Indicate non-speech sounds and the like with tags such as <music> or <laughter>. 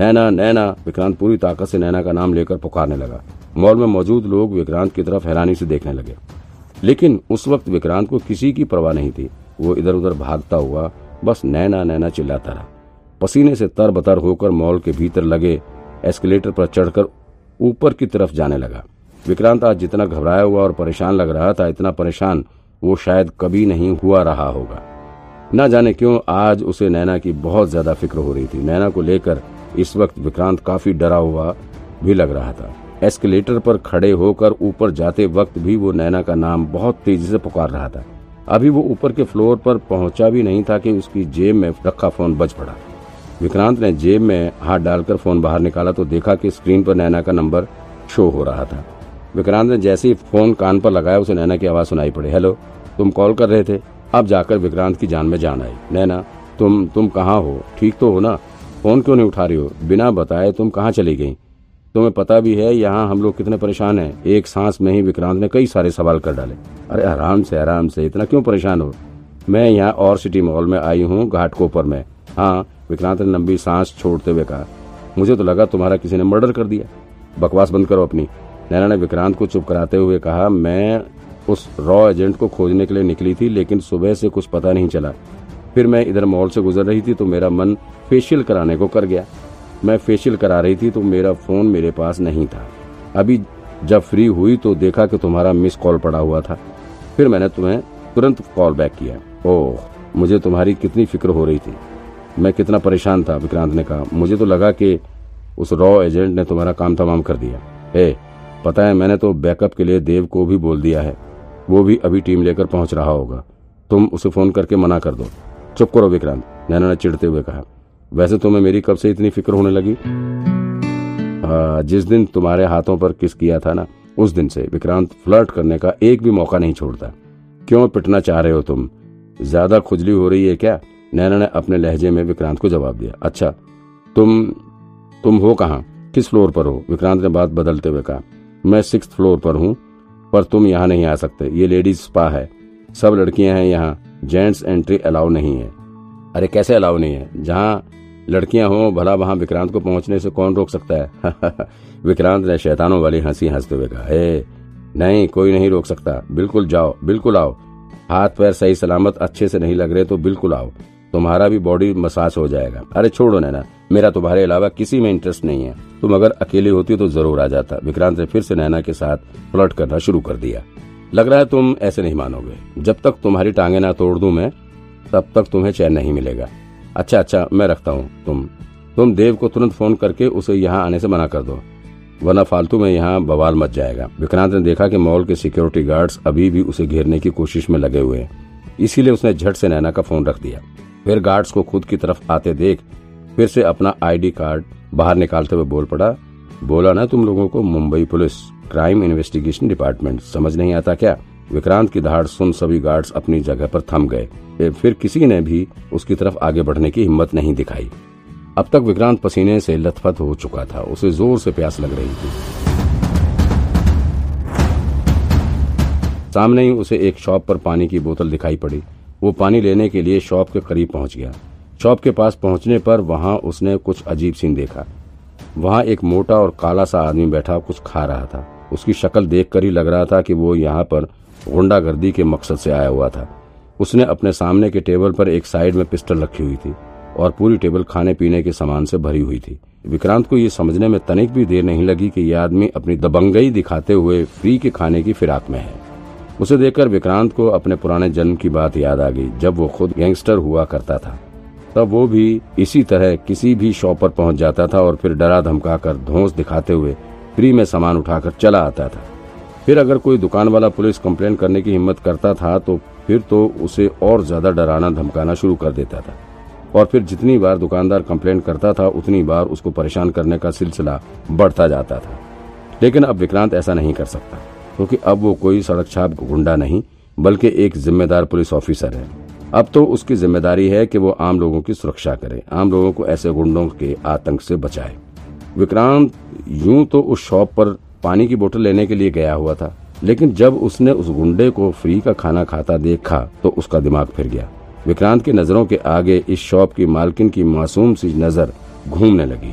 नैना नैना, विक्रांत पूरी ताकत से नैना का नाम लेकर पुकारने लगा। मॉल में मौजूद लोग विक्रांत की तरफ़ हैरानी से देखने लगे। लेकिन उस वक्त विक्रांत को किसी की परवाह नहीं थी। वो इधर उधर भागता हुआ बस नैना नैना चिल्लाता रहा। पसीने से तर बतर होकर मॉल के भीतर लगे एस्केलेटर पर चढ़कर ऊपर की तरफ़ जाने लगा। विक्रांत आज जितना घबराया हुआ और परेशान लग रहा था, इतना परेशान वो शायद कभी नहीं हुआ रहा होगा। न जाने क्यों आज उसे नैना की बहुत ज़्यादा फ़िक्र हो रही थी। नैना को लेकर इस वक्त विक्रांत काफ़ी डरा हुआ भी लग रहा था। एस्केलेटर पर खड़े होकर ऊपर जाते वक्त भी वो नैना का नाम बहुत तेज़ी से पुकार रहा था। अभी वो ऊपर के फ्लोर पर पहुँचा भी नहीं था कि उसकी जेब में रखा फ़ोन बज पड़ा। विक्रांत ने जेब में हाथ डालकर फ़ोन बाहर निकाला तो देखा कि स्क्रीन पर नैना का नंबर शो हो रहा था। विक्रांत ने जैसे ही फ़ोन कान पर लगाया, उसे नैना की आवाज़ सुनाई पड़ी। हेलो, तुम कॉल कर रहे थे? अब जाकर विक्रांत की जान में जान आई। नैना, तुम तुम कहाँ हो? ठीक तो हो ना? फ़ोन क्यों नहीं उठा रही हो? बिना बताए तुम कहाँ चली गई? तुम्हें पता भी है, यहाँ हम लोग कितने परेशान हैं। एक सांस में ही विक्रांत ने कई सारे सवाल कर डाले। अरे आराम से आराम से, इतना क्यों परेशान हो? मैं यहाँ और सिटी मॉल में आई हूँ, घाटकोपर में। हाँ विक्रांत ने लंबी सांस छोड़ते हुए कहा, मुझे तो लगा तुम्हारा किसी ने मर्डर कर दिया। बकवास बंद करो अपनी। नैना ने विक्रांत को चुप कराते हुए कहा, मैं उस रॉ एजेंट को खोजने के लिए निकली थी, लेकिन सुबह से कुछ पता नहीं चला। फिर मैं इधर मॉल से गुजर रही थी तो मेरा मन फेशियल कराने को कर गया। मैं फेशियल करा रही थी तो मेरा फ़ोन मेरे पास नहीं था। अभी जब फ्री हुई तो देखा कि तुम्हारा मिस कॉल पड़ा हुआ था। फिर मैंने तुम्हें तुरंत कॉल बैक किया। ओह, मुझे तुम्हारी कितनी फ़िक्र हो रही थी। मैं कितना परेशान था, विक्रांत ने कहा। मुझे तो लगा कि उस रॉ एजेंट ने तुम्हारा काम तमाम कर दिया। ए, पता है, मैंने तो बैकअप के लिए देव को भी बोल दिया है। वो भी अभी टीम लेकर पहुँच रहा होगा। तुम उसे फ़ोन करके मना कर दो। चुप करो विक्रांत नैना ने चिढ़ते हुए कहा वैसे तुम्हें मेरी कब से इतनी फ़िक्र होने लगी? आ, जिस दिन तुम्हारे हाथों पर किस किया था ना उस दिन से विक्रांत फ्लर्ट करने का एक भी मौका नहीं छोड़ता। क्यों पिटना चाह रहे हो तुम? ज़्यादा खुजली हो रही है क्या? नैना ने अपने लहजे में विक्रांत को जवाब दिया अच्छा तुम तुम हो कहाँ? किस फ्लोर पर हो? विक्रांत ने बात बदलते हुए कहा मैं सिक्स फ्लोर पर हूँ पर तुम यहाँ नहीं आ सकते। ये लेडीज़ स्पा है सब लड़कियाँ हैं यहाँ। जेंट्स एंट्री अलाउ नहीं है। अरे कैसे अलाउ नहीं है? जहाँ लड़कियाँ हो, भला वहाँ विक्रांत को पहुँचने से कौन रोक सकता है? <laughs> विक्रांत ने शैतानों वाली हँसी हँसते हुए कहा नहीं, कोई नहीं रोक सकता। बिल्कुल जाओ, बिल्कुल आओ। हाथ पैर सही सलामत अच्छे से नहीं लग रहे तो बिल्कुल आओ। तुम्हारा भी बॉडी मसाज हो जाएगा। अरे छोड़ो नैना, मेरा तुम्हारे अलावा किसी में इंटरेस्ट नहीं है। तुम अगर अकेली होती तो ज़रूर आ जाता। विक्रांत ने फिर से नैना के साथ प्लॉट करना शुरू कर दिया। लग रहा है तुम ऐसे नहीं मानोगे। जब तक तुम्हारी टांगे ना तोड़ दू मैं, तब तक तुम्हें चैन नहीं मिलेगा। अच्छा अच्छा मैं रखता हूँ तुम। तुम देव को तुरंत फ़ोन करके उसे यहाँ आने से मना कर दो, वरना फालतू में यहाँ बवाल मच जाएगा। विक्रांत ने देखा कि मॉल के सिक्योरिटी गार्ड्स अभी भी उसे घेरने की कोशिश में लगे हुए हैं, इसीलिए उसने झट से नैना का फ़ोन रख दिया। फिर गार्ड्स को खुद की तरफ़ आते देख, फिर से अपना आईडी कार्ड बाहर निकालते हुए बोल पड़ा बोला ना तुम लोगों को, Mumbai police crime investigation department समझ नहीं आता क्या? विक्रांत की धाड़ सुन सभी गार्ड्स अपनी जगह पर थम गए। फिर किसी ने भी उसकी तरफ़ आगे बढ़ने की हिम्मत नहीं दिखाई। अब तक विक्रांत पसीने से लथपथ हो चुका था। उसे ज़ोर से प्यास लग रही थी। सामने ही उसे एक शॉप पर पानी की बोतल दिखाई पड़ी। वो पानी लेने के लिए शॉप के करीब पहुँच गया। शॉप के पास पहुँचने पर वहाँ उसने कुछ अजीब सीन देखा। वहाँ एक मोटा और काला सा आदमी बैठा कुछ खा रहा था। उसकी शक्ल देखकर ही लग रहा था कि वो यहाँ पर गुंडागर्दी के मकसद से आया हुआ था। उसने अपने सामने के टेबल पर एक साइड में पिस्टल रखी हुई थी और पूरी टेबल खाने पीने के सामान से भरी हुई थी। विक्रांत को ये समझने में तनिक भी देर नहीं लगी कि यह आदमी अपनी दबंगई दिखाते हुए फ्री के खाने की फिराक में है। उसे देखकर विक्रांत को अपने पुराने जन्म की बात याद आ गई, जब वो खुद गैंगस्टर हुआ करता था। तब वो भी इसी तरह किसी भी शॉप पर पहुँच जाता था और फिर डरा धमका कर धोस दिखाते हुए फ्री में सामान उठाकर चला आता था। फिर अगर कोई दुकान वाला पुलिस कंप्लेन करने की हिम्मत करता था तो फिर तो उसे और ज़्यादा डराना, धमकाना शुरू कर देता था। और फिर जितनी बार दुकानदार कंप्लेन करता था, उतनी बार उसको परेशान करने का सिलसिला बढ़ता जाता था। लेकिन अब विक्रांत ऐसा नहीं कर सकता, क्योंकि तो अब वो कोई सड़क छाप गुंडा नहीं, बल्कि एक जिम्मेदार पुलिस ऑफिसर है। अब तो उसकी ज़िम्मेदारी है कि वो आम लोगों की सुरक्षा करे, आम लोगों को ऐसे गुंडों के आतंक से बचाए। विक्रांत, यूँ तो उस शॉप पर पानी की बोतल लेने के लिए गया हुआ था, लेकिन जब उसने उस गुंडे को फ्री का खाना खाता देखा तो उसका दिमाग फिर गया। विक्रांत की नज़रों के आगे इस शॉप की मालकिन की मासूम सी नज़र घूमने लगी।